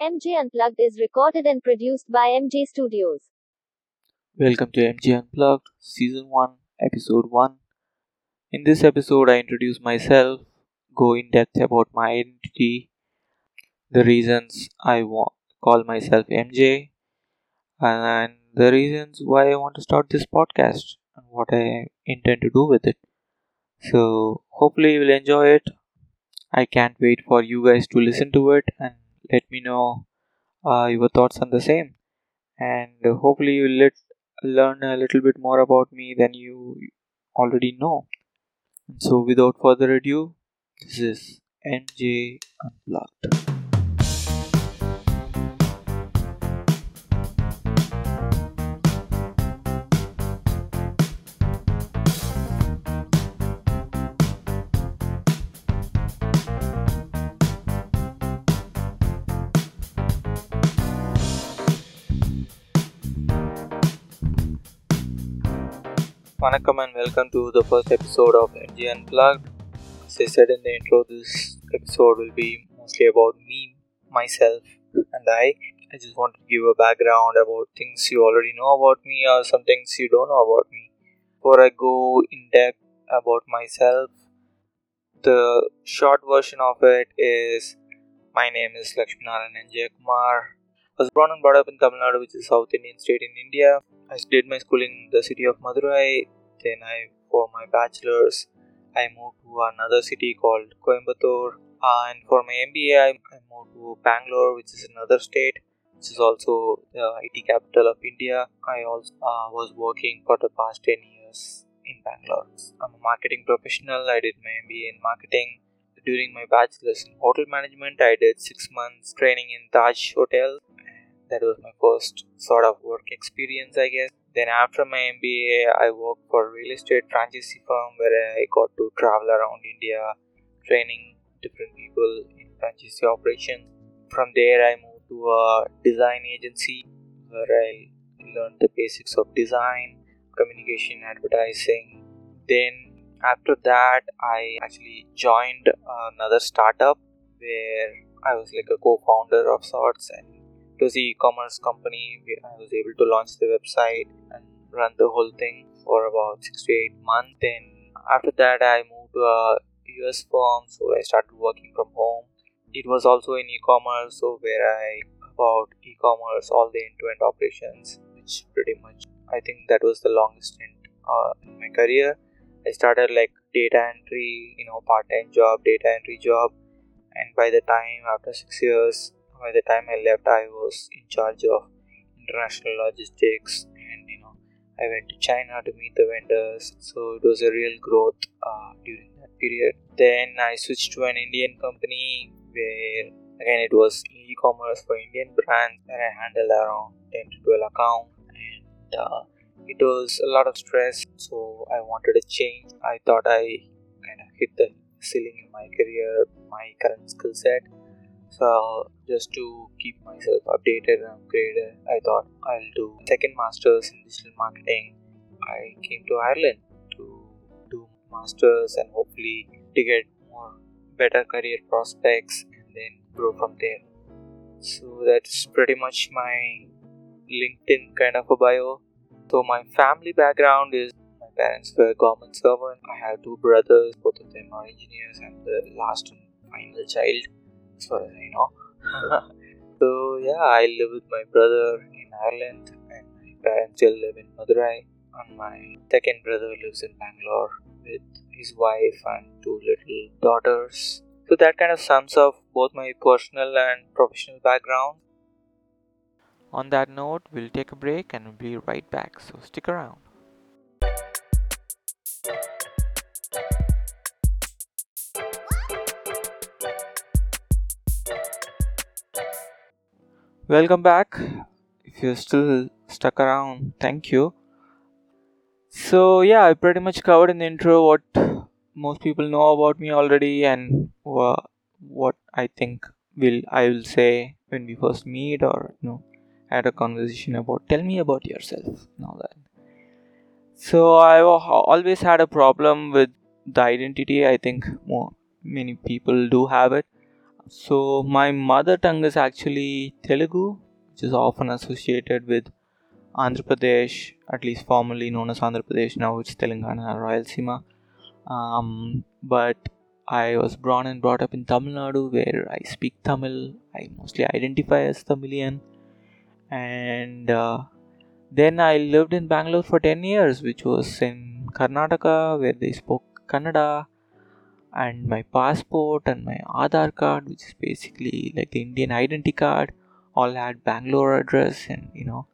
MJ Unplugged is recorded and produced by MJ Studios. Welcome to MJ Unplugged, Season 1, Episode 1. In this episode, I introduce myself, go in depth about my identity, the reasons I wa- call myself MJ, and the reasons why I want to start this podcast and what I intend to do with it. So, hopefully, you will enjoy it. I can't wait for you guys to listen to it and let me know uh, your thoughts on the same. And hopefully, you will let learn a little bit more about me than you already know. So, without further ado, this is MJ Unplugged. Vanakkam and welcome to the first episode of MJ Unplugged. As I said in the intro, this episode will be mostly about me, myself, and I. I just want to give a background about things you already know about me or some things you don't know about me. Before I go in depth about myself, the short version of it is my name is Lakshminaran N. Kumar. I was born and brought up in Tamil Nadu, which is a South Indian state in India. I did my schooling in the city of Madurai. Then I, for my bachelor's, I moved to another city called Coimbatore. Uh, and for my MBA, I, I moved to Bangalore, which is another state, which is also the IT capital of India. I also uh, was working for the past 10 years in Bangalore. I'm a marketing professional. I did my MBA in marketing. During my bachelor's in hotel management, I did six months training in Taj Hotel that was my first sort of work experience i guess then after my mba i worked for a real estate franchisee firm where i got to travel around india training different people in franchisee operations from there i moved to a design agency where i learned the basics of design communication advertising. Then after that i actually joined another startup where i was like a co-founder of sorts and it was the e-commerce company i was able to launch the website and run the whole thing for about six to eight months. Then after that i moved to a us firm so i started working from home. It was also in e-commerce so where i about e-commerce all the end-to-end operations which pretty much i think that was the longest stint uh, in my career. I started like data entry you know part-time job data entry job. And by the time after six years by the time I left, I was in charge of international logistics, and you know, I went to China to meet the vendors. So it was a real growth uh, during that period. Then I switched to an Indian company where again it was e-commerce for Indian brands, and I handled around 10 to 12 accounts, and uh, it was a lot of stress. So I wanted a change. I thought I kind of hit the ceiling in my career, my current skill set so just to keep myself updated and upgraded, I thought I'll do second masters in digital marketing. I came to Ireland to do masters and hopefully to get more better career prospects and then grow from there. So that's pretty much my LinkedIn kind of a bio. So my family background is my parents were government servant. I have two brothers, both of them are engineers, and the last and final child as know. so yeah, I live with my brother in Ireland, and my parents still live in Madurai. And my second brother lives in Bangalore with his wife and two little daughters. So that kind of sums up both my personal and professional background. On that note, we'll take a break and we'll be right back. So stick around. Welcome back. If you're still stuck around, thank you. So, yeah, I pretty much covered in the intro what most people know about me already and wha- what I think will I will say when we first meet or you know had a conversation about tell me about yourself and all that. So I wa- always had a problem with the identity. I think more many people do have it. So my mother tongue is actually Telugu, which is often associated with Andhra Pradesh, at least formerly known as Andhra Pradesh. Now it's Telangana, Rayalaseema. Um, but I was born and brought up in Tamil Nadu, where I speak Tamil. I mostly identify as Tamilian, and uh, then I lived in Bangalore for 10 years, which was in Karnataka, where they spoke Kannada. And my passport and my Aadhaar card, which is basically like the Indian identity card, all had Bangalore address, and you know,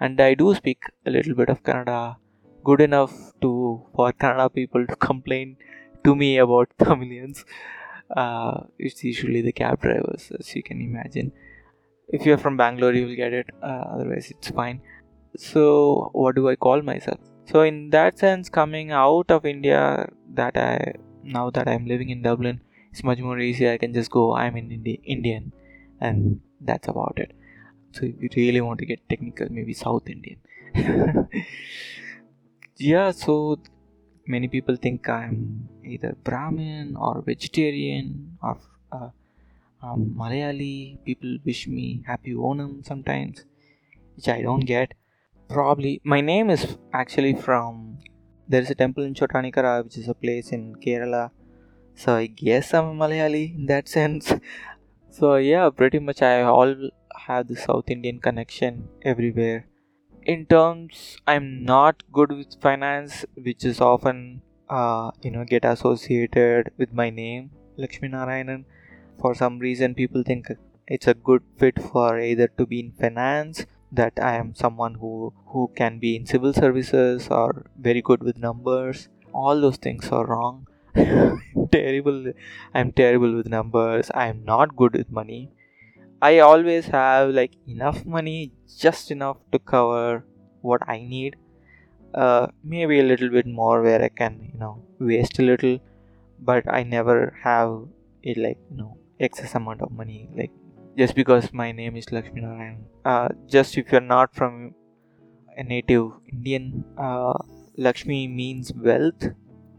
and I do speak a little bit of Kannada, good enough to for Kannada people to complain to me about Tamilians. Uh, it's usually the cab drivers, as you can imagine. If you're from Bangalore, you will get it. Uh, otherwise, it's fine so what do i call myself so in that sense coming out of india that i now that i'm living in dublin it's much more easy i can just go i'm in Indi- indian and that's about it so if you really want to get technical maybe south indian yeah so many people think i'm either brahmin or vegetarian or uh, um, malayali people wish me happy onam sometimes which i don't get Probably. My name is actually from. There is a temple in Chottanikkara, which is a place in Kerala. So I guess I'm Malayali in that sense. So yeah, pretty much I all have the South Indian connection everywhere. In terms, I'm not good with finance, which is often uh, you know get associated with my name, Lakshmi Narayanan. For some reason, people think it's a good fit for either to be in finance that I am someone who who can be in civil services or very good with numbers. All those things are wrong. Terrible. I'm terrible with numbers. I'm not good with money. I always have like enough money, just enough to cover what I need. Uh, maybe a little bit more where I can, you know, waste a little, but I never have it like you know excess amount of money like just because my name is Lakshmi Narayan. Uh, just if you're not from a native Indian, uh, Lakshmi means wealth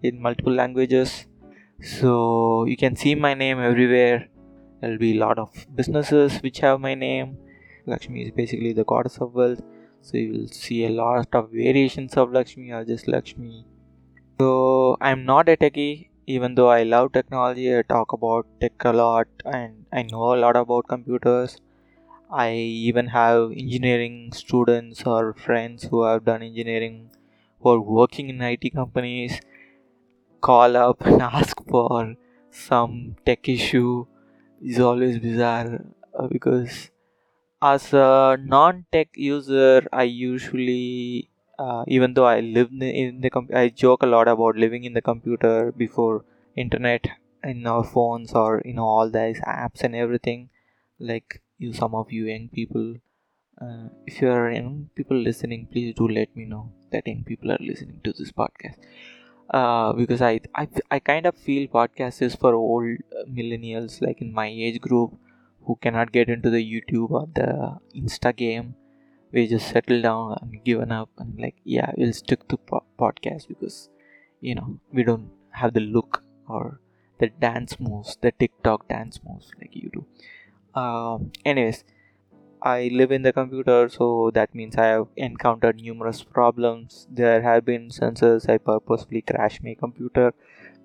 in multiple languages. So you can see my name everywhere. There'll be a lot of businesses which have my name. Lakshmi is basically the goddess of wealth. So you will see a lot of variations of Lakshmi or just Lakshmi. So I'm not a techie even though I love technology, I talk about tech a lot and I know a lot about computers. I even have engineering students or friends who have done engineering who are working in IT companies call up and ask for some tech issue is always bizarre uh, because as a non-tech user I usually uh, even though I live in the, com- I joke a lot about living in the computer before internet in our phones or you know all these apps and everything. Like you some of you young people uh, if you are young people listening please do let me know that young people are listening to this podcast. Uh, because I, I i kind of feel podcast is for old millennials like in my age group who cannot get into the youtube or the insta game we just settle down and given up and like yeah we'll stick to po- podcast because you know we don't have the look or the dance moves the tiktok dance moves like you do. Um, anyways i live in the computer so that means i have encountered numerous problems. There have been instances i purposefully crash my computer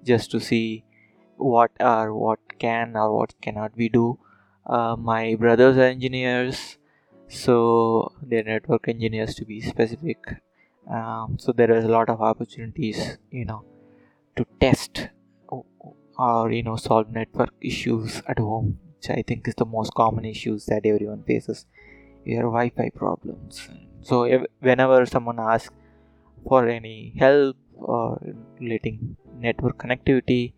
just to see what are what can or what cannot we do. Uh, my brothers are engineers so they're network engineers to be specific. Um, so there is a lot of opportunities you know to test or you know solve network issues at home which i think is the most common issues that everyone faces. Your wi-fi problems. So if, whenever someone asks for any help or relating network connectivity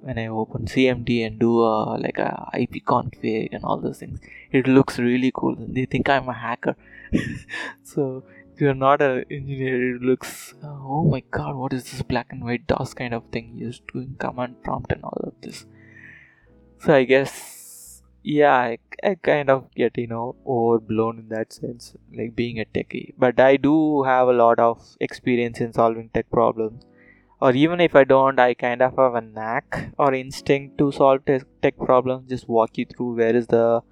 when I open CMD and do a, like a IP config and all those things, it looks really cool. They think I'm a hacker. so if you're not an engineer, it looks uh, oh my god, what is this black and white DOS kind of thing? You're doing command prompt and all of this. So I guess yeah, I, I kind of get you know overblown in that sense, like being a techie. But I do have a lot of experience in solving tech problems or even if I don't, I kind of have a knack or instinct to solve tech problems. Just walk you through where is the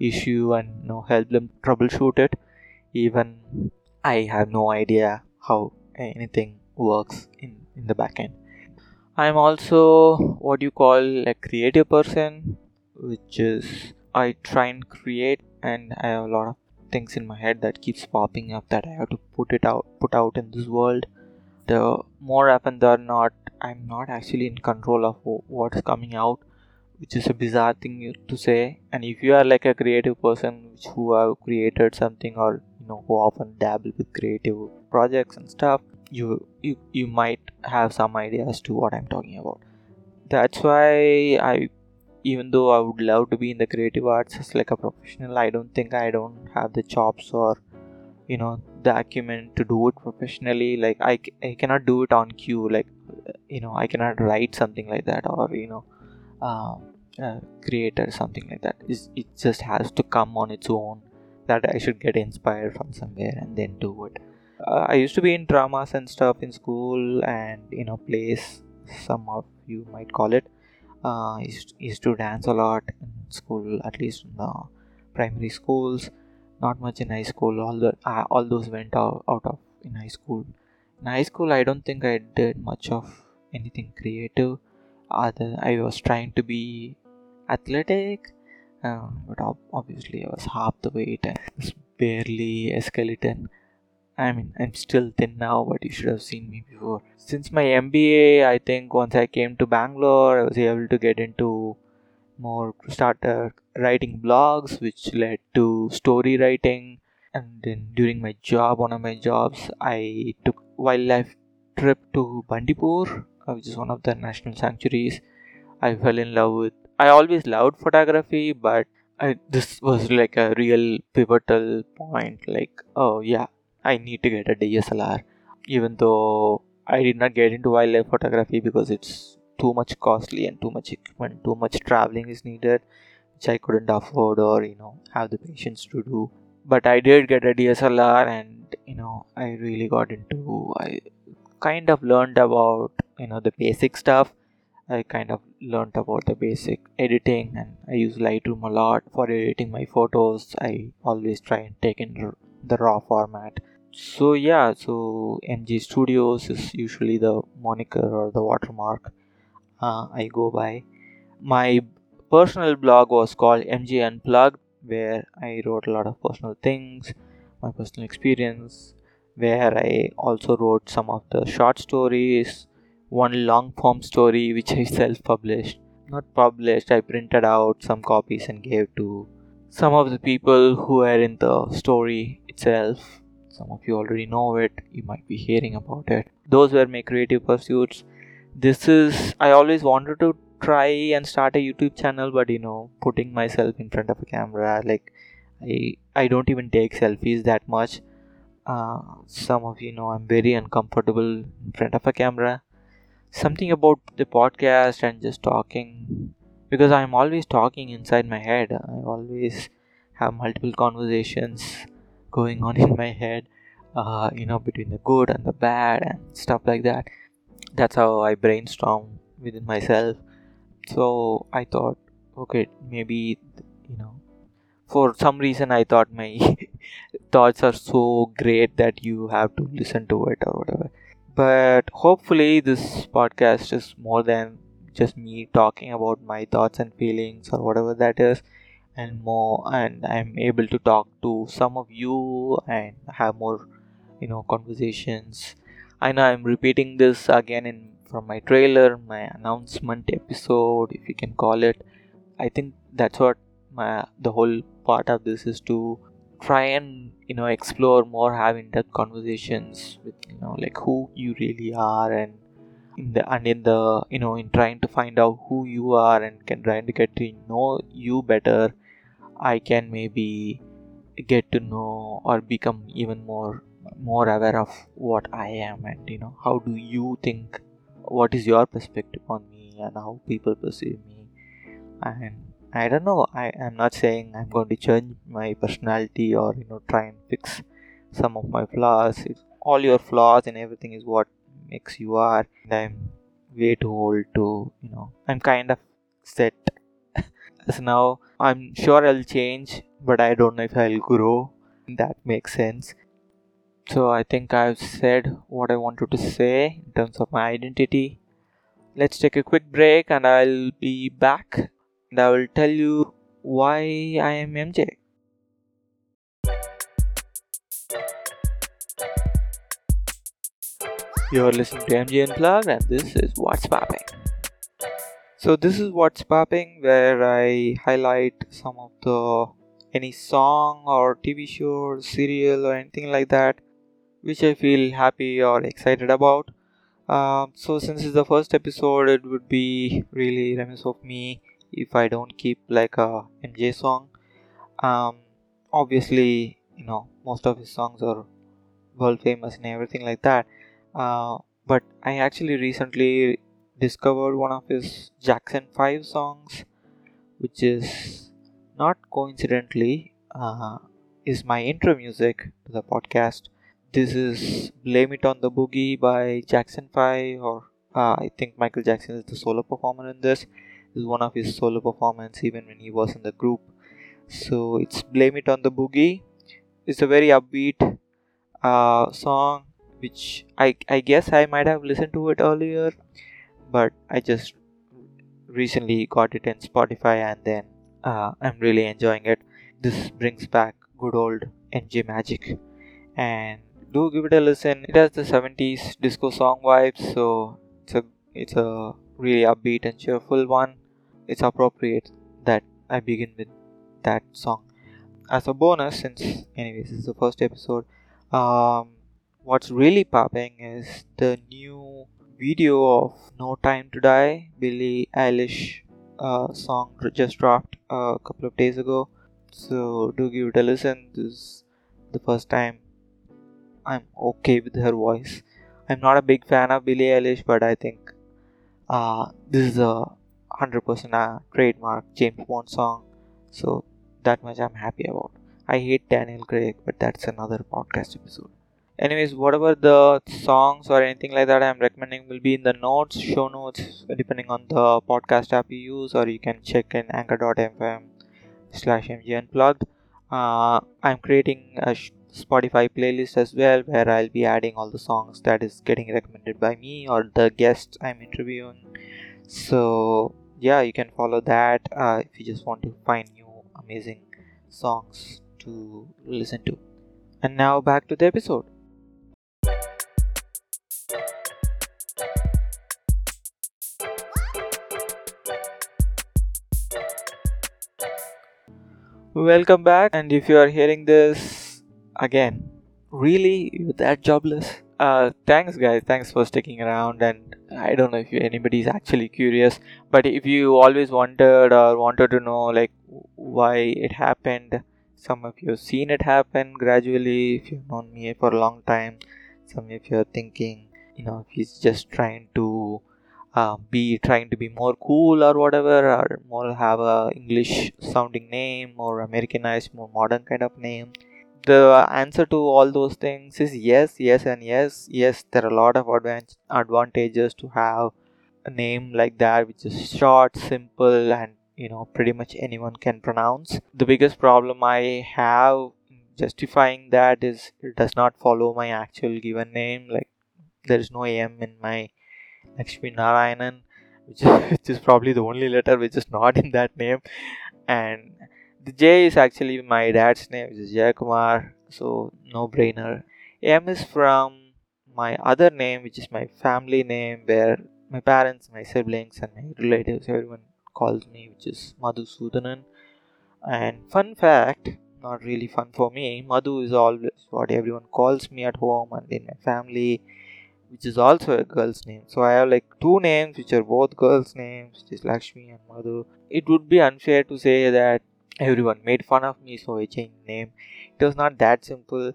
issue and you know help them troubleshoot it. Even I have no idea how anything works in in the backend. I'm also what you call a creative person, which is I try and create, and I have a lot of things in my head that keeps popping up that I have to put it out, put out in this world the more often than not i'm not actually in control of what's coming out which is a bizarre thing to say. And if you are like a creative person who have created something or you know who often dabble with creative projects and stuff you you, you might have some ideas to what i'm talking about. That's why i even though i would love to be in the creative arts as like a professional i don't think i don't have the chops or you know the acumen to do it professionally like I, I cannot do it on cue like you know i cannot write something like that or you know uh, uh, create or something like that. It's, it just has to come on its own that i should get inspired from somewhere and then do it. Uh, i used to be in dramas and stuff in school and you know plays some of you might call it. Uh, used, used to dance a lot in school at least in the primary schools not much in high school. All the uh, all those went out, out of in high school. In high school i don't think i did much of anything creative other i was trying to be athletic uh, but obviously i was half the weight and barely a skeleton. I mean i'm still thin now but you should have seen me before. Since my mba i think once i came to bangalore i was able to get into more started writing blogs which led to story writing. And then during my job one of my jobs i took wildlife trip to bandipur uh, which is one of the national sanctuaries. I fell in love with i always loved photography but I, this was like a real pivotal point like oh yeah i need to get a dslr even though i did not get into wildlife photography because it's too much costly and too much equipment too much traveling is needed which i couldn't afford or you know have the patience to do. But i did get a dslr and you know i really got into i kind of learned about you know the basic stuff. I kind of learned about the basic editing and i use lightroom a lot. For editing my photos i always try and take in the raw format. So yeah so mj studios is usually the moniker or the watermark uh, I go by. My personal blog was called MJ Unplugged, where I wrote a lot of personal things, my personal experience, where I also wrote some of the short stories, one long form story which I self published. Not published, I printed out some copies and gave to some of the people who were in the story itself. Some of you already know it, you might be hearing about it. Those were my creative pursuits this is i always wanted to try and start a youtube channel but you know putting myself in front of a camera like i i don't even take selfies that much. Uh, some of you know i'm very uncomfortable in front of a camera. Something about the podcast and just talking because i'm always talking inside my head. I always have multiple conversations going on in my head uh, you know between the good and the bad and stuff like that that's how I brainstorm within myself. So I thought, okay, maybe you know, for some reason I thought my thoughts are so great that you have to listen to it or whatever. But hopefully, this podcast is more than just me talking about my thoughts and feelings or whatever that is and more and i'm able to talk to some of you and have more you know conversations I know I'm repeating this again in from my trailer, my announcement episode, if you can call it. I think that's what my the whole part of this is to try and you know explore more, have in-depth conversations with you know like who you really are and in the and in the you know in trying to find out who you are and can trying to get to know you better. I can maybe get to know or become even more more aware of what I am and you know how do you think what is your perspective on me and how people perceive me and I don't know I am not saying I'm going to change my personality or you know try and fix some of my flaws it's, all your flaws and everything is what makes you are. And I'm way too old to, you know, I'm kind of set. so now I'm sure I'll change, but I don't know if I'll grow. That makes sense. So I think I've said what I wanted to say in terms of my identity. Let's take a quick break and I'll be back and I will tell you why I am MJ. You're listening to MJ Unplugged and this is What's Popping. So this is What's Popping where I highlight some of the any song or TV show or serial or anything like that which I feel happy or excited about. Um, so since it's the first episode, it would be really remiss of me if I don't keep like a MJ song. Um, obviously, you know most of his songs are world famous and everything like that. Uh, but I actually recently discovered one of his Jackson 5 songs, which is not coincidentally uh, is my intro music to the podcast this is Blame It on the Boogie by Jackson 5 or uh, I think Michael Jackson is the solo performer in this. This is one of his solo performances even when he was in the group. So it's Blame It on the Boogie. It's a very upbeat uh, song which I, I guess I might have listened to it earlier but I just recently got it in Spotify and then uh, I'm really enjoying it. This brings back good old MJ magic and do give it a listen. It has the 70s disco song vibes, so it's a it's a really upbeat and cheerful one. It's appropriate that I begin with that song. As a bonus, since anyways this is the first episode, um, what's really popping is the new video of No Time to Die, Billie Eilish uh, song just dropped a couple of days ago. So do give it a listen. This is the first time I'm okay with her voice. I'm not a big fan of Billie Eilish, but I think uh, this is a 100% a trademark James Bond song, so that much I'm happy about. I hate Daniel Craig, but that's another podcast episode. Anyways, whatever the songs or anything like that I'm recommending will be in the notes, show notes, depending on the podcast app you use, or you can check in anchor.fm slash mj unplugged. Uh, I'm creating a sh- Spotify playlist as well where I'll be adding all the songs that is getting recommended by me or the guests I'm interviewing. So yeah, you can follow that uh, if you just want to find new amazing songs to listen to. And now back to the episode. Welcome back, and if you are hearing this again really you that jobless? Uh thanks guys. Thanks for sticking around. And i don't know if anybody's actually curious but if you always wondered or wanted to know like why it happened some of you have seen it happen gradually if you've known me for a long time some of you are thinking you know he's just trying to uh, be trying to be more cool or whatever or more have a english sounding name or americanized more modern kind of name the answer to all those things is yes, yes, and yes. Yes, there are a lot of advan- advantages to have a name like that, which is short, simple, and you know, pretty much anyone can pronounce. The biggest problem I have justifying that is it does not follow my actual given name. Like, there is no M in my Lakshmi Narayanan, which is, which is probably the only letter which is not in that name. And the J is actually my dad's name, which is Jayakumar, so no brainer. M is from my other name, which is my family name, where my parents, my siblings, and my relatives, everyone calls me, which is Madhusudanan. And fun fact, not really fun for me, Madhu is always what everyone calls me at home and in my family, which is also a girl's name. So I have like two names which are both girls' names, which is Lakshmi and Madhu. It would be unfair to say that everyone made fun of me so i changed name. It was not that simple.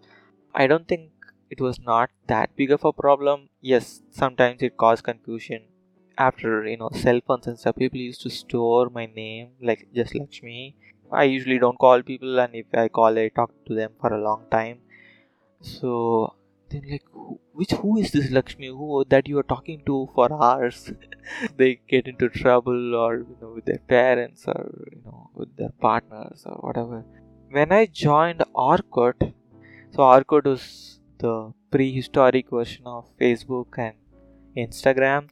I don't think it was not that big of a problem. Yes sometimes it caused confusion. After you know cell phones and stuff people used to store my name like just lakshmi. I usually don't call people and if i call i talk to them for a long time. So then like which who is this Lakshmi who that you are talking to for hours? they get into trouble or you know with their parents or you know with their partners or whatever. When I joined Orkut, so Orkut was the prehistoric version of Facebook and Instagram.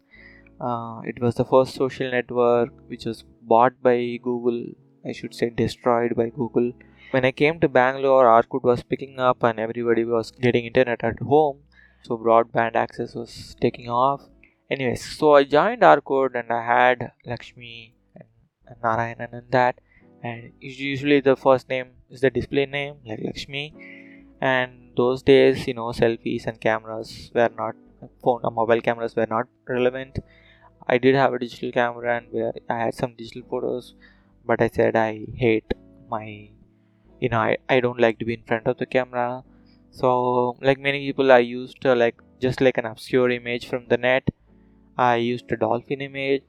Uh, it was the first social network which was bought by Google. I should say destroyed by Google when I came to Bangalore, Orkut was picking up and everybody was getting internet at home, so broadband access was taking off. Anyways, so I joined Orkut and I had Lakshmi and, Narayanan and that, and usually the first name is the display name like Lakshmi, and those days, you know, selfies and cameras were not phone or mobile cameras were not relevant. I did have a digital camera and I had some digital photos, but I said I hate my you know I, I don't like to be in front of the camera so like many people i used uh, like just like an obscure image from the net. I used a dolphin image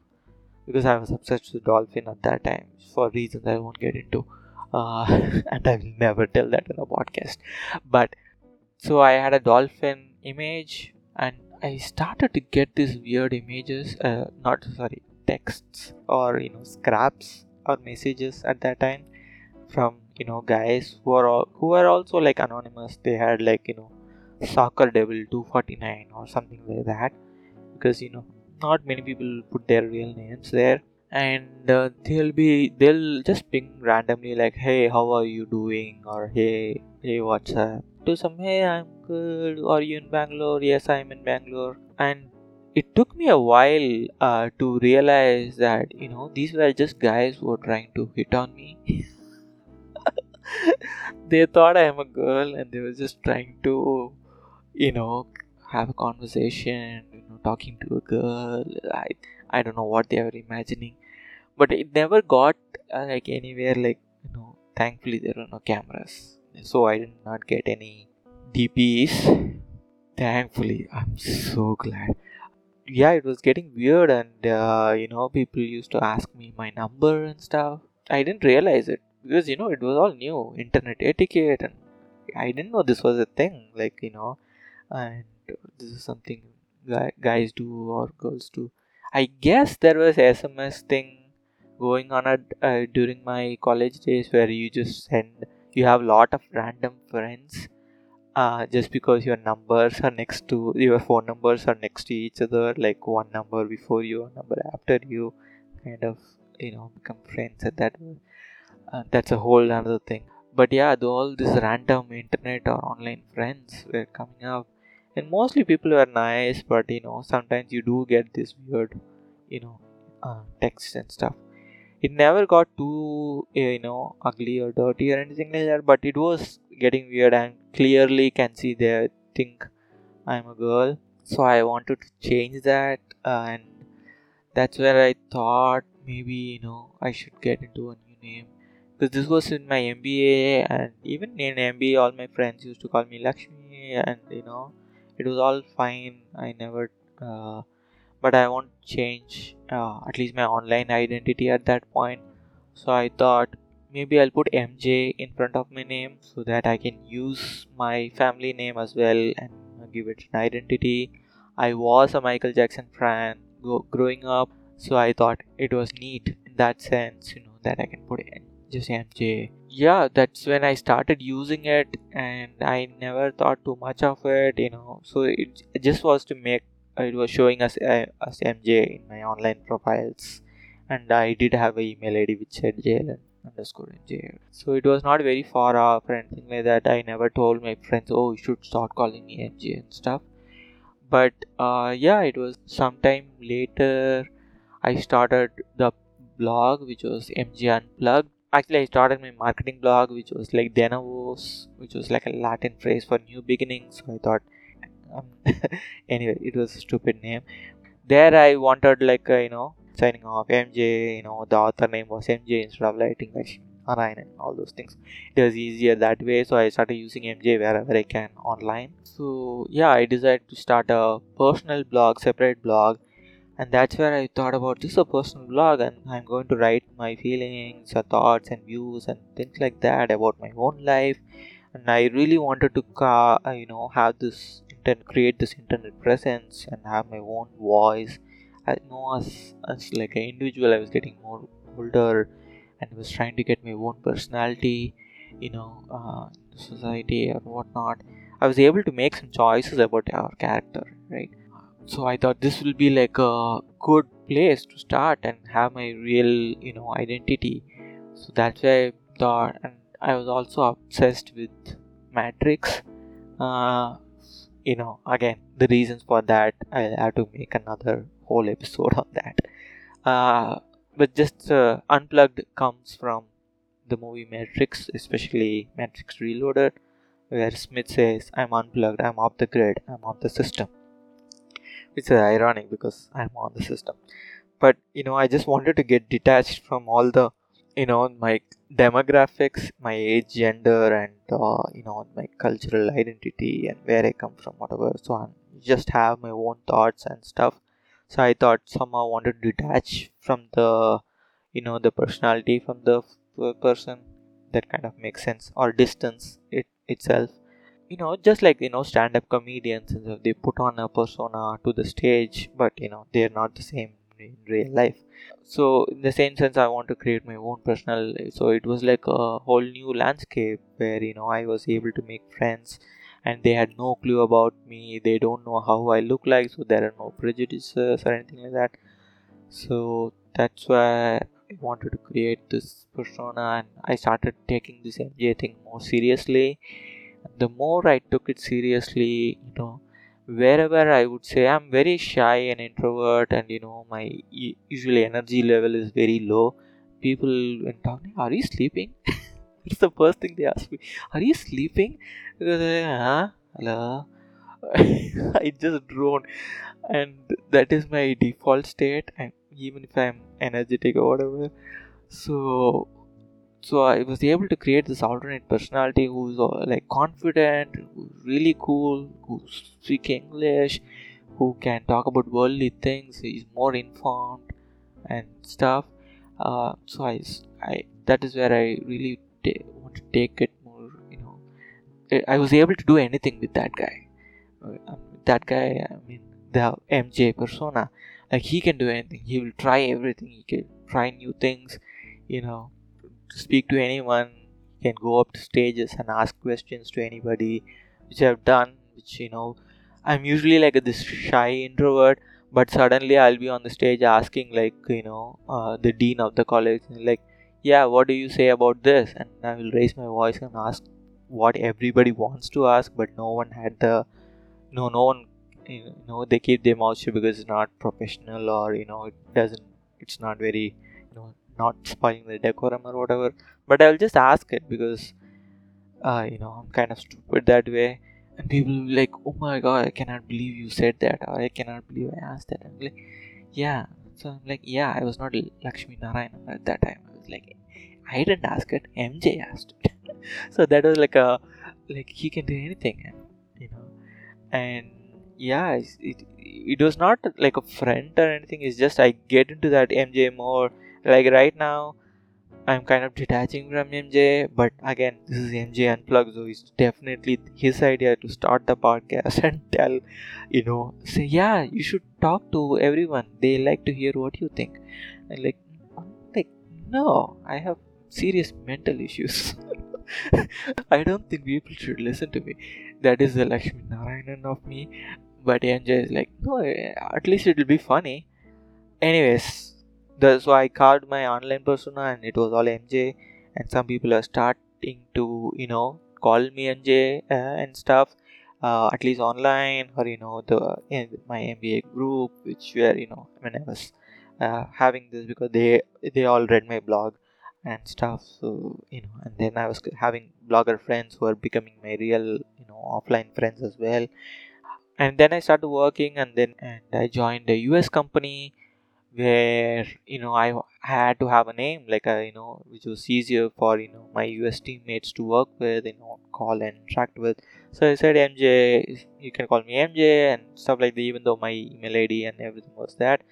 because i was obsessed with dolphin at that time for reasons i won't get into uh, and i will never tell that in a podcast. But so i had a dolphin image and i started to get these weird images uh, not sorry texts or you know scraps or messages at that time from you know guys who are all, who are also like anonymous they had like you know soccer devil 249 or something like that. Because you know not many people put their real names there. And uh, they'll be they'll just ping randomly like hey how are you doing? or hey hey what's up? To some hey i'm good. Are you in bangalore? Yes i'm in bangalore. And it took me a while uh, to realize that you know these were just guys who were trying to hit on me they thought I am a girl and they were just trying to, you know, have a conversation, you know, talking to a girl. I, I don't know what they were imagining, but it never got uh, like anywhere. Like you know, thankfully there were no cameras, so I did not get any DPs. Thankfully, I'm so glad. Yeah, it was getting weird, and uh, you know, people used to ask me my number and stuff. I didn't realize it because you know it was all new. Internet etiquette and i didn't know this was a thing like you know. And this is something guys do or girls do. I guess there was sms thing going on at, uh, during my college days where you just send you have a lot of random friends uh, just because your numbers are next to your phone numbers are next to each other like one number before you one number after you kind of you know become friends at that uh, that's a whole other thing. But yeah all these random internet or online friends were coming up. And mostly people were nice but you know sometimes you do get this weird you know uh, text and stuff. It never got too you know ugly or dirty or anything like that but it was getting weird and clearly can see they think i'm a girl. So i wanted to change that uh, and that's where i thought maybe you know i should get into a new name because this was in my MBA and even in MBA all my friends used to call me Lakshmi and you know it was all fine. I never uh, but I want to change uh, at least my online identity at that point. So I thought maybe I'll put MJ in front of my name so that I can use my family name as well and give it an identity. I was a Michael Jackson fan growing up so I thought it was neat in that sense you know that I can put in Yeah, that's when I started using it, and I never thought too much of it, you know. So it, it just was to make it was showing us uh, as MJ in my online profiles, and I did have an email ID which said JLN underscore MJ. So it was not very far off or anything like that. I never told my friends, oh, you should start calling me MJ and stuff. But uh, yeah, it was sometime later I started the blog which was MJ Unplugged actually i started my marketing blog which was like denavos which was like a latin phrase for new beginnings so i thought um, anyway it was a stupid name there i wanted like uh, you know signing off mj you know the author name was mj instead of writing like Narayan and all those things. It was easier that way, so I started using MJ wherever I can online. So yeah, I decided to start a personal blog, separate blog, and that's where I thought about this a personal blog and I'm going to write my feelings or thoughts and views and things like that about my own life and I really wanted to uh, you know have this and create this internet presence and have my own voice. I know as, as like an individual, I was getting more older and was trying to get my own personality, you know, uh, society or whatnot. I was able to make some choices about our character, right? So I thought this will be like a good place to start and have my real, you know, identity. So that's why I thought, and I was also obsessed with Matrix. Uh, you know, again, the reasons for that I'll have to make another whole episode on that. Uh, but just uh, unplugged comes from the movie Matrix, especially Matrix Reloaded, where Smith says, I'm unplugged, I'm off the grid, I'm off the system. It's ironic because I'm on the system. But you know, I just wanted to get detached from all the you know, my demographics, my age, gender, and uh, you know, my cultural identity and where I come from, whatever. So I just have my own thoughts and stuff. So I thought somehow wanted to detach from the you know the personality from the person that kind of makes sense or distance it itself you know just like you know stand-up comedians they put on a persona to the stage but you know they're not the same in real life so in the same sense i want to create my own personal so it was like a whole new landscape where you know i was able to make friends and they had no clue about me they don't know how i look like so there are no prejudices or anything like that so that's why I wanted to create this persona and I started taking this MJ thing more seriously. The more I took it seriously, you know, wherever I would say I'm very shy and introvert, and you know, my usually energy level is very low. People when talking, are you sleeping? It's the first thing they ask me. Are you sleeping? Because huh? hello. I just drone, and that is my default state. And even if I'm energetic or whatever. So so I was able to create this alternate personality who's uh, like confident, who's really cool, who speak English, who can talk about worldly things. He's more informed and stuff. Uh, so I, I that is where I really want to take it more. You know, I was able to do anything with that guy. Uh, that guy, I mean, the MJ persona like he can do anything he will try everything he can try new things you know speak to anyone he can go up to stages and ask questions to anybody which i've done which you know i'm usually like this shy introvert but suddenly i'll be on the stage asking like you know uh, the dean of the college like yeah what do you say about this? And i will raise my voice and ask what everybody wants to ask but no one had the no no one you know they keep their mouth shut because it's not professional or you know it doesn't it's not very you know not spoiling the decorum or whatever but i'll just ask it because uh, you know i'm kind of stupid that way. And people will be like oh my god i cannot believe you said that or i cannot believe i asked that. I'm like yeah. So i'm like yeah i was not lakshmi narayan at that time. I was like i didn't ask it. Mj asked it. So that was like a like he can do anything you know and yeah it, it was not like a friend or anything. It's just i get into that mj more like right now i'm kind of detaching from mj but again this is mj unplugged so it's definitely his idea to start the podcast and tell you know. Say yeah you should talk to everyone. They like to hear what you think. And like like no i have serious mental issues. I don't think people should listen to me. That is the Lakshmi Narayanan of me. But MJ is like, no, at least it'll be funny. Anyways, the, so I carved my online persona and it was all MJ, and some people are starting to, you know, call me MJ uh, and stuff. Uh, at least online or you know the in my MBA group, which were you know when I was uh, having this because they they all read my blog and stuff. So you know, and then I was having blogger friends who are becoming my real you know offline friends as well and then i started working and then and i joined a us company where you know i had to have a name like a, you know which was easier for you know my us teammates to work with you know call and interact with. So i said mj you can call me mj and stuff like that even though my email id and everything was that.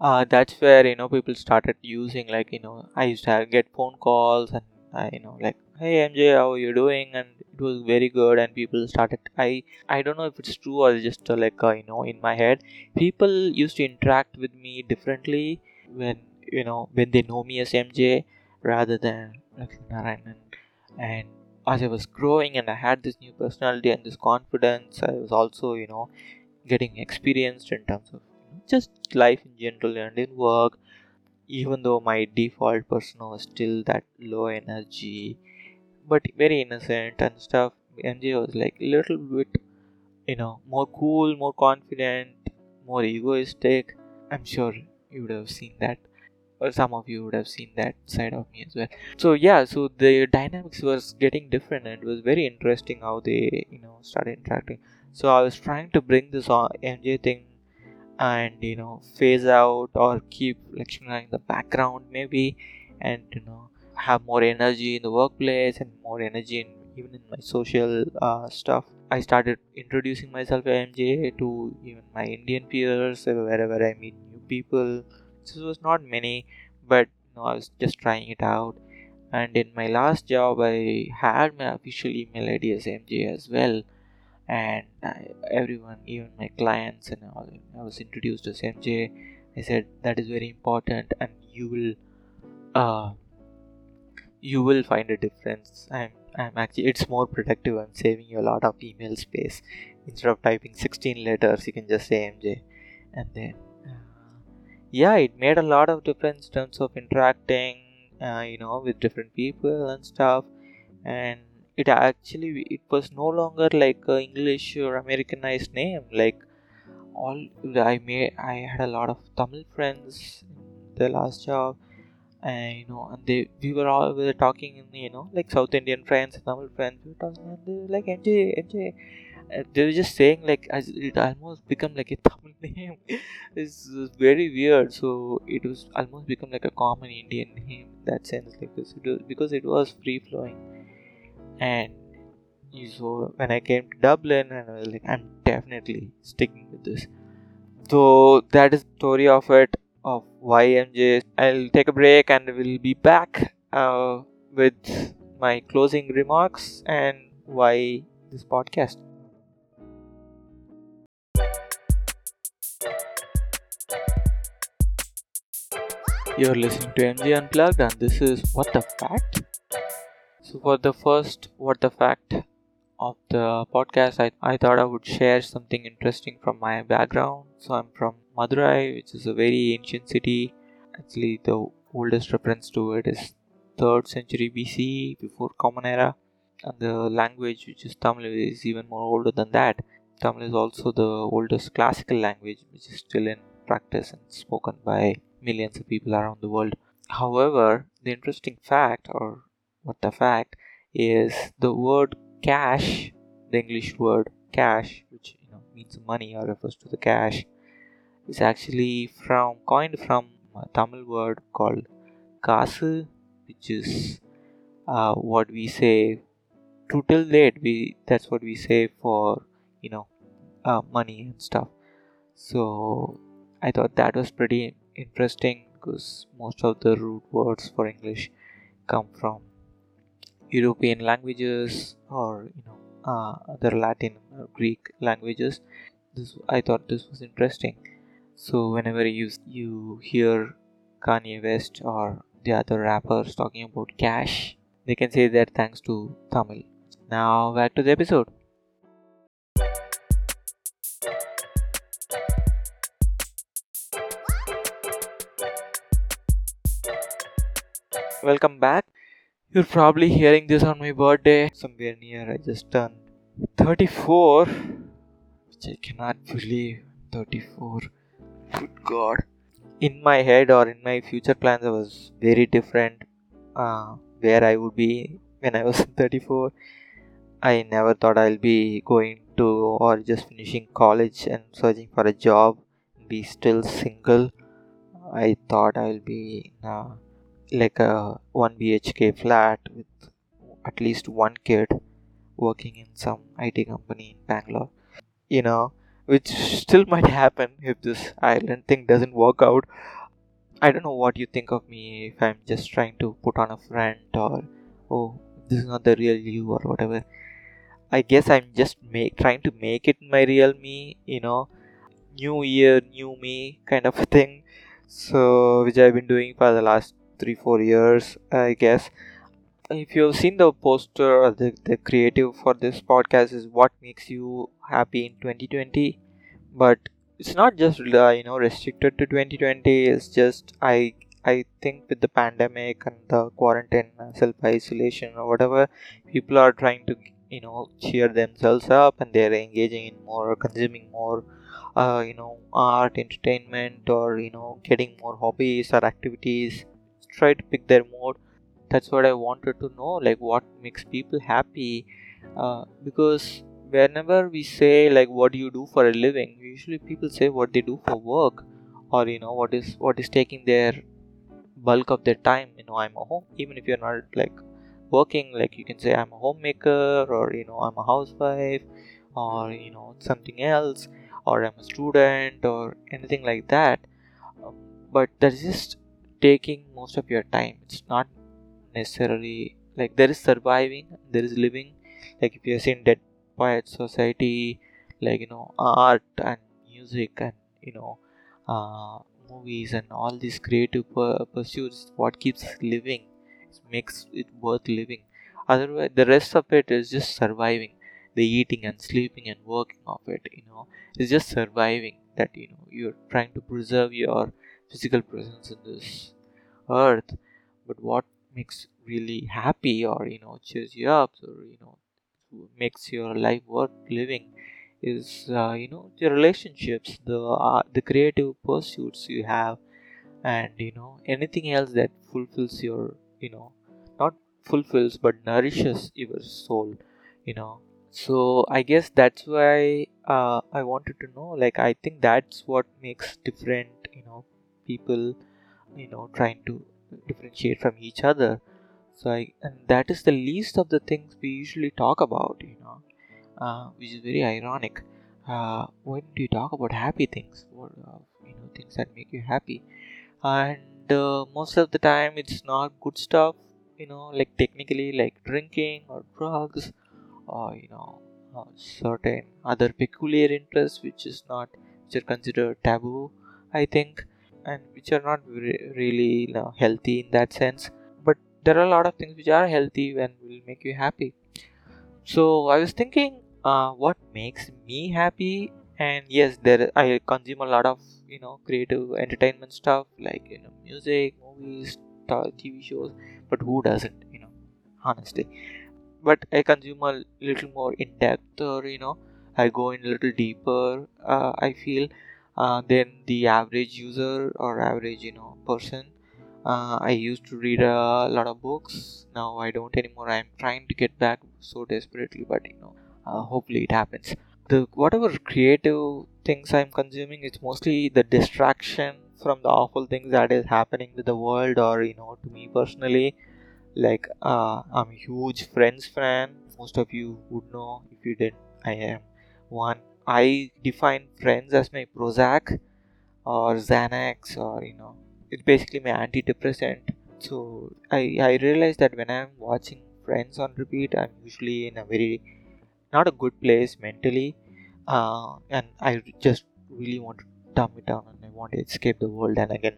Uh, that's where you know people started using like you know i used to get phone calls and uh, you know like hey MJ, how are you doing? And it was very good. And people started. I I don't know if it's true or just uh, like uh, you know in my head. People used to interact with me differently when you know when they know me as MJ rather than Lakshmi Narayanan. And as I was growing and I had this new personality and this confidence, I was also you know getting experienced in terms of just life in general and in work even though my default persona was still that low energy but very innocent and stuff. Mj was like a little bit you know more cool more confident more egoistic. I'm sure you would have seen that or some of you would have seen that side of me as well. So yeah so the dynamics was getting different and it was very interesting how they you know started interacting. So i was trying to bring this mj thing and you know phase out or keep Lakshmi in the background maybe and you know have more energy in the workplace and more energy in even in my social uh, stuff. I started introducing myself as mj to even my indian peers wherever i meet new people. This was not many but you know, i was just trying it out. And in my last job i had my official email id as mj as well. And I, everyone even my clients and all i was introduced as mj i said that is very important and you will uh you will find a difference. I'm i'm actually it's more productive. I'm saving you a lot of email space. Instead of typing 16 letters you can just say mj and then uh, yeah it made a lot of difference in terms of interacting uh, you know with different people and stuff. And it actually it was no longer like a english or americanized name. Like all i may i had a lot of tamil friends in the last job and you know and they we were all we were talking in you know like south indian friends tamil friends we were talking and they were like mj mj uh, they were just saying like as it almost become like a tamil name. It's very weird. So it was almost become like a common indian name in that sense like this. It was, because it was free flowing and so when I came to Dublin and I was like I'm definitely sticking with this. So that is the story of it of YMJ. I'll take a break and we'll be back uh, with my closing remarks and why this podcast You're listening to MJ Unplugged, and this is What the Fact? So, for the first What the Fact of the podcast, I, I thought I would share something interesting from my background. So, I'm from Madurai, which is a very ancient city. Actually, the oldest reference to it is 3rd century BC, before Common Era. And the language, which is Tamil, is even more older than that. Tamil is also the oldest classical language, which is still in practice and spoken by millions of people around the world. However, the interesting fact, or what the fact is the word cash the english word cash which you know means money or refers to the cash is actually from coined from a tamil word called kasu which is uh, what we say to till we that's what we say for you know uh, money and stuff so i thought that was pretty interesting because most of the root words for english come from European languages or you know uh, other Latin or Greek languages. This I thought this was interesting. So whenever you you hear Kanye West or the other rappers talking about cash, they can say that thanks to Tamil. Now back to the episode. Welcome back. You're probably hearing this on my birthday, somewhere near. I just turned 34, which I cannot believe. 34. Good God. In my head or in my future plans, I was very different uh, where I would be when I was 34. I never thought I'll be going to or just finishing college and searching for a job, be still single. I thought I'll be in a like a 1 BHK flat with at least one kid working in some IT company in Bangalore. You know, which still might happen if this Ireland thing doesn't work out. I don't know what you think of me if I'm just trying to put on a front or oh this is not the real you or whatever. I guess i'm just make, trying to make it my real me you know new year new me kind of thing. So which i've been doing for the last three four years i guess if you've seen the poster the, the creative for this podcast is what makes you happy in 2020 but it's not just uh, you know restricted to 2020 it's just i i think with the pandemic and the quarantine self isolation or whatever people are trying to you know cheer themselves up and they're engaging in more consuming more uh, you know art entertainment or you know getting more hobbies or activities. Try to pick their mode that's what i wanted to know like what makes people happy uh, because whenever we say like what do you do for a living usually people say what they do for work or you know what is what is taking their bulk of their time. You know i'm a home even if you're not like working like you can say i'm a homemaker or you know i'm a housewife or you know something else or i'm a student or anything like that. Um, but that's just taking most of your time. It's not necessarily like there is surviving there is living. Like if you have seen dead poet society like you know art and music and you know uh, movies and all these creative pursuits what keeps living it makes it worth living. Otherwise the rest of it is just surviving the eating and sleeping and working of it you know. It's just surviving that you know you're trying to preserve your physical presence in this earth. But what makes really happy or you know cheers you up or you know makes your life worth living is uh, you know the relationships the uh, the creative pursuits you have and you know anything else that fulfills your you know not fulfills but nourishes your soul you know. So i guess that's why uh, i wanted to know like i think that's what makes different you know people you know trying to differentiate from each other. So I, and that is the least of the things we usually talk about you know uh, which is very ironic. Uh, when do you talk about happy things what uh, you know things that make you happy. And uh, most of the time it's not good stuff you know like technically like drinking or drugs or you know uh, certain other peculiar interests which is not which are considered taboo i think and which are not re- really you know, healthy in that sense. But there are a lot of things which are healthy and will make you happy. So i was thinking uh, what makes me happy? And yes there i consume a lot of you know creative entertainment stuff like you know music movies tv shows. But who doesn't you know honestly? But i consume a little more in depth or you know i go in a little deeper uh, i feel uh, than the average user or average you know person uh, i used to read a lot of books. Now i don't anymore. I'm trying to get back so desperately but you know uh, hopefully it happens. The whatever creative things i'm consuming it's mostly the distraction from the awful things that is happening to the world or you know to me personally. Like uh, i'm a huge friends fan. Most of you would know if you didn't. I am one I define friends as my Prozac or Xanax or you know it's basically my antidepressant. So I I realize that when I'm watching Friends on repeat, I'm usually in a very not a good place mentally, uh, and I just really want to dumb it down and I want to escape the world and again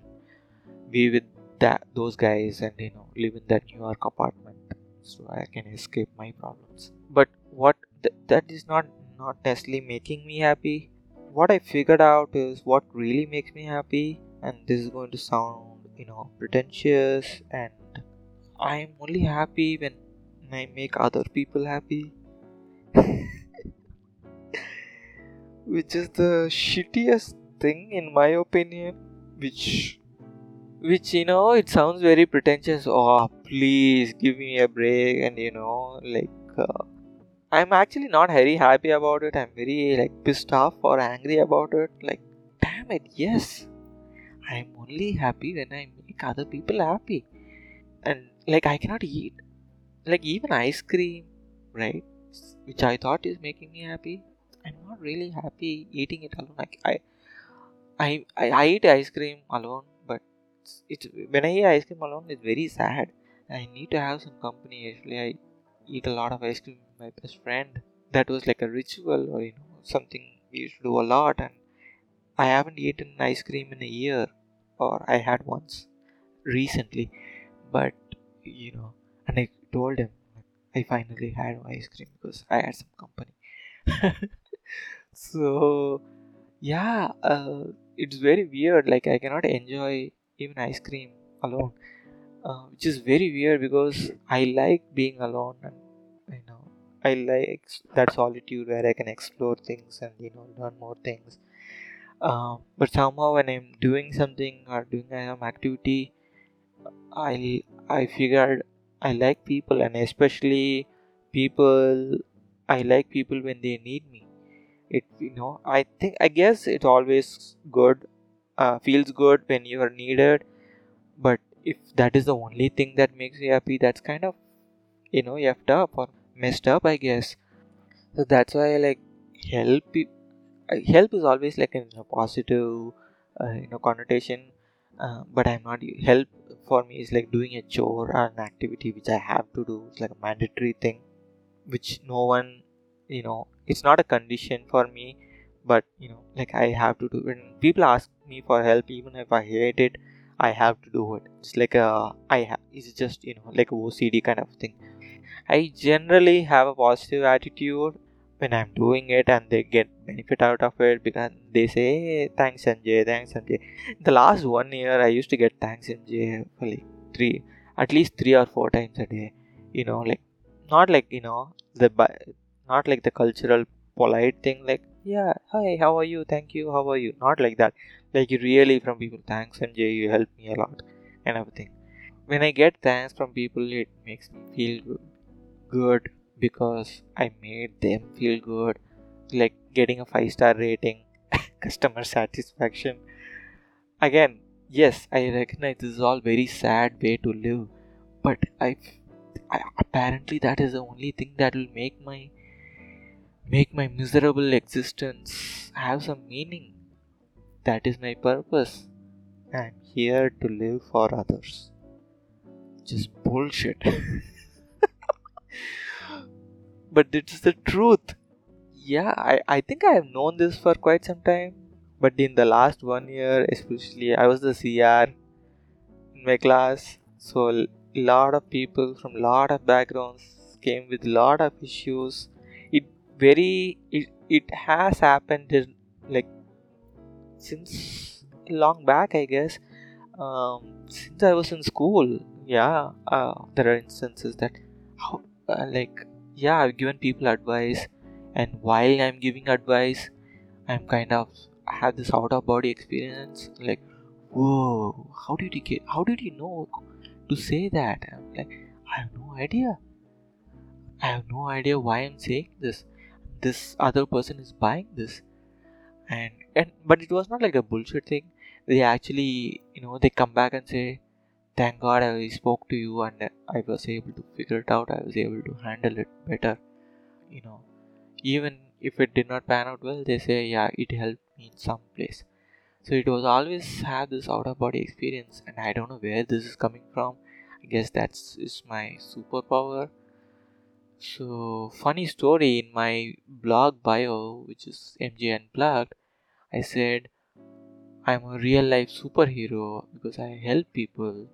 be with that those guys and you know live in that New York apartment so I can escape my problems. But what th- that is not not necessarily making me happy. What I figured out is what really makes me happy, and this is going to sound, you know, pretentious, and I'm only happy when I make other people happy. which is the shittiest thing in my opinion which which you know it sounds very pretentious oh please give me a break and you know like uh, I'm actually not very happy about it. I'm very like pissed off or angry about it. Like, damn it, yes. I'm only happy when I make other people happy. And like I cannot eat like even ice cream, right? Which I thought is making me happy. I'm not really happy eating it alone. Like I I, I, I eat ice cream alone, but it's, it's when I eat ice cream alone, it's very sad. I need to have some company. Actually, I eat a lot of ice cream my best friend. That was like a ritual or you know something we used to do a lot. And I haven't eaten ice cream in a year or I had once recently. But you know and I told him I finally had ice cream because I had some company. So yeah uh, it's very weird. Like I cannot enjoy even ice cream alone. Uh, which is very weird because I like being alone and you know I like that solitude where I can explore things and you know learn more things. Uh, but somehow when I'm doing something or doing some activity, I I figured I like people and especially people I like people when they need me. It you know I think I guess it's always good, uh, feels good when you are needed, but if that is the only thing that makes you happy, that's kind of you know effed up or messed up, I guess. So that's why I like help. Help is always like in a positive, uh, you know, connotation. Uh, but I'm not help for me is like doing a chore or an activity which I have to do. It's like a mandatory thing, which no one, you know, it's not a condition for me. But you know, like I have to do. When people ask me for help, even if I hate it, I have to do it. It's like a I have. It's just you know like a OCD kind of thing. I generally have a positive attitude when I'm doing it and they get benefit out of it because they say hey, thanks MJ, thanks MJ. The last one year I used to get thanks MJ for like three at least three or four times a day. You know, like not like you know the not like the cultural polite thing like yeah hi how are you? Thank you how are you? Not like that. Like really from people thanks mj you helped me a lot and everything when i get thanks from people it makes me feel good because i made them feel good like getting a five star rating customer satisfaction again yes i recognize this is all very sad way to live but I, I apparently that is the only thing that will make my make my miserable existence have some meaning. That is my purpose. I'm here to live for others. Just bullshit. but it's the truth. Yeah, I, I think I have known this for quite some time. But in the last one year, especially, I was the CR in my class. So, a lot of people from a lot of backgrounds came with lot of issues It very it, it has happened in, like since long back i guess um, since i was in school yeah uh, there are instances that how uh, like yeah i've given people advice and while i'm giving advice i'm kind of have this out of body experience like whoa how did you get how did you know to say that? I'm like i have no idea. I have no idea why i'm saying this. This other person is buying this. And and but it was not like a bullshit thing. They actually you know they come back and say thank god i spoke to you and i was able to figure it out. I was able to handle it better. You know even if it did not pan out well they say yeah it helped me in some place. So it was always have this out of body experience and i don't know where this is coming from. I guess that's is my superpower. So, funny story in my blog bio, which is MJ Unplugged, I said I'm a real life superhero because I help people,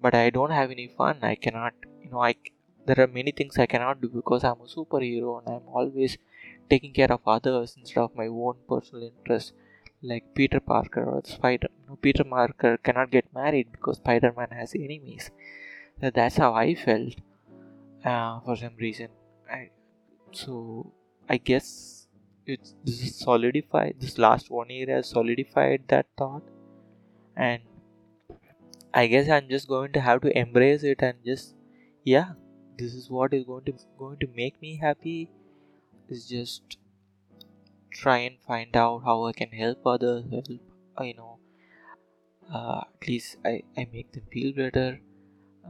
but I don't have any fun. I cannot, you know, I there are many things I cannot do because I'm a superhero and I'm always taking care of others instead of my own personal interest. Like Peter Parker or Spider, you know, Peter Parker cannot get married because Spider-Man has enemies. So that's how I felt uh, for some reason. I, so I guess it's this is solidified. This last one year has solidified that thought, and I guess I'm just going to have to embrace it and just yeah, this is what is going to going to make me happy. Is just try and find out how I can help others. Help you know. Uh, at least I, I make them feel better.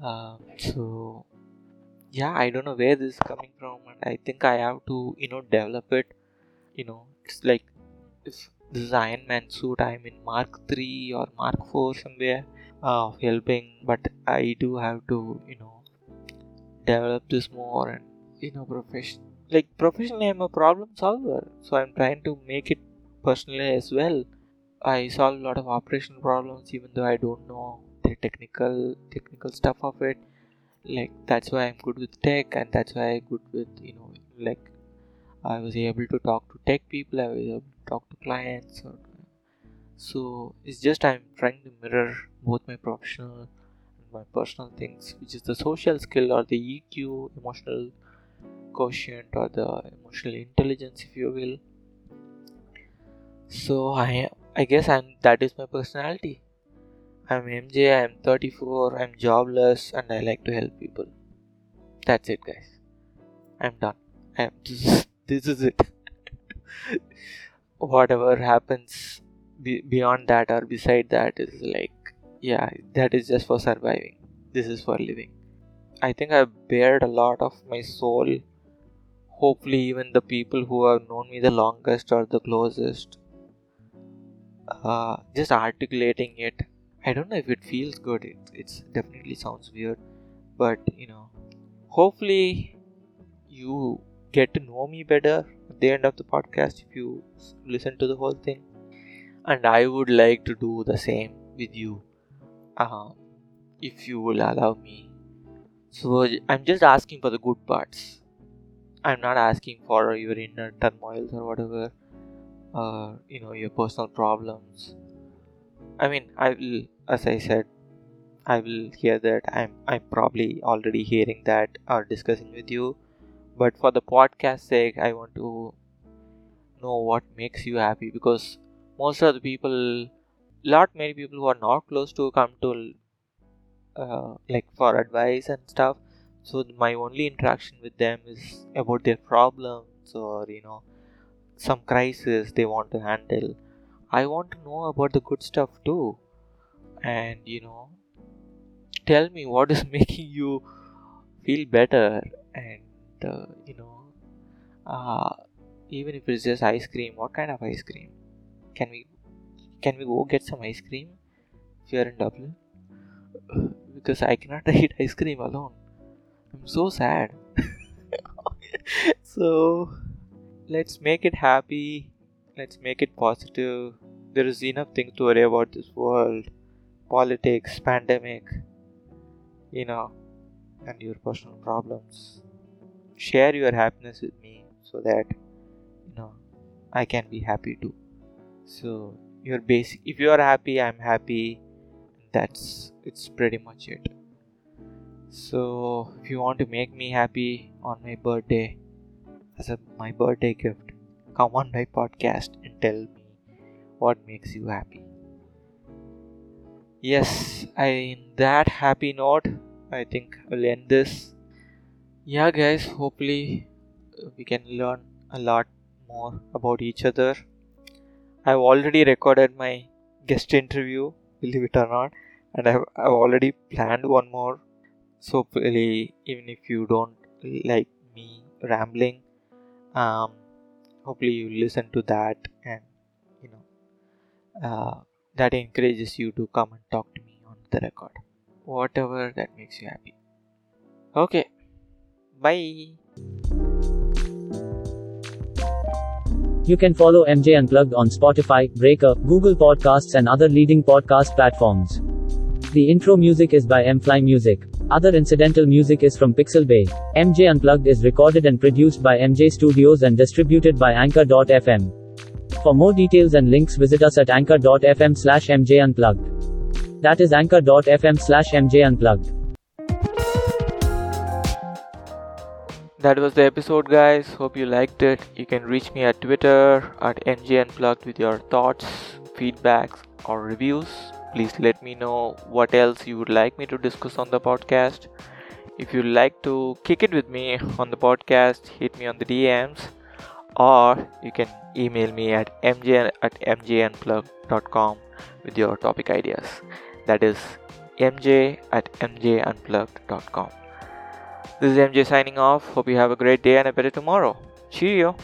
Uh, so yeah i don't know where this is coming from and i think i have to you know develop it you know it's like if this is iron man suit i'm in mark 3 or mark 4 somewhere of helping but i do have to you know develop this more and you know profession like professionally i'm a problem solver so i'm trying to make it personally as well. I solve a lot of operational problems even though i don't know the technical technical stuff of it. Like that's why i'm good with tech and that's why i'm good with you know like i was able to talk to tech people i was able to talk to clients or, so it's just i'm trying to mirror both my professional and my personal things which is the social skill or the eq emotional quotient or the emotional intelligence if you will. So i i guess i'm that is my personality. I'm mj i'm 34 i'm jobless and i like to help people. That's it guys. I'm done. I'm this is, this is it. Whatever happens be, beyond that or beside that is like yeah that is just for surviving. This is for living. I think i've bared a lot of my soul. Hopefully even the people who have known me the longest or the closest uh, just articulating it. I don't know if it feels good. It it's definitely sounds weird. But you know hopefully you get to know me better at the end of the podcast if you listen to the whole thing and I would like to do the same with you uh, if you will allow me. So I'm just asking for the good parts. I'm not asking for your inner turmoils or whatever, uh, you know, your personal problems. I mean, I will, as I said, I will hear that. I'm, I'm probably already hearing that or discussing with you. But for the podcast sake, I want to know what makes you happy because most of the people lot many people who are not close to come to uh, like for advice and stuff. So my only interaction with them is about their problems or you know some crisis they want to handle. I want to know about the good stuff too. And you know tell me what is making you feel better. And uh, you know uh, even if it's just ice cream what kind of ice cream can we can we go get some ice cream if you're in Dublin? Because I cannot eat ice cream alone. I'm so sad. so let's make it happy. Let's make it positive. There is enough things to worry about this world. Politics, pandemic, you know, and your personal problems. Share your happiness with me so that you know I can be happy too so you're basic if you are happy i'm happy. That's it's pretty much it. So if you want to make me happy on my birthday as a my birthday gift come on my podcast and tell me what makes you happy. Yes I, in that happy note i think i'll end this. Yeah guys hopefully uh, we can learn a lot more about each other I've already recorded my guest interview, believe it or not, and I've, I've already planned one more. So, really, even if you don't like me rambling, um, hopefully you listen to that and you know uh, that encourages you to come and talk to me on the record. Whatever that makes you happy. Okay, bye. You can follow MJ Unplugged on Spotify, Breaker, Google Podcasts, and other leading podcast platforms. The intro music is by M-Fly Music. Other incidental music is from Pixabay. MJ Unplugged is recorded and produced by MJ Studios and distributed by Anchor.fm. For more details and links, visit us at anchor.fm slash MJ Unplugged. That is anchor.fm slash MJ that was the episode guys. Hope you liked it. You can reach me at twitter at mj unplugged with your thoughts feedbacks or reviews. Please let me know what else you would like me to discuss on the podcast. If you like to kick it with me on the podcast hit me on the dms or you can email me at mj at mjunplugged.com with your topic ideas. That is mj at mjunplugged.com this is MJ signing off. Hope you have a great day and a better tomorrow. Cheerio.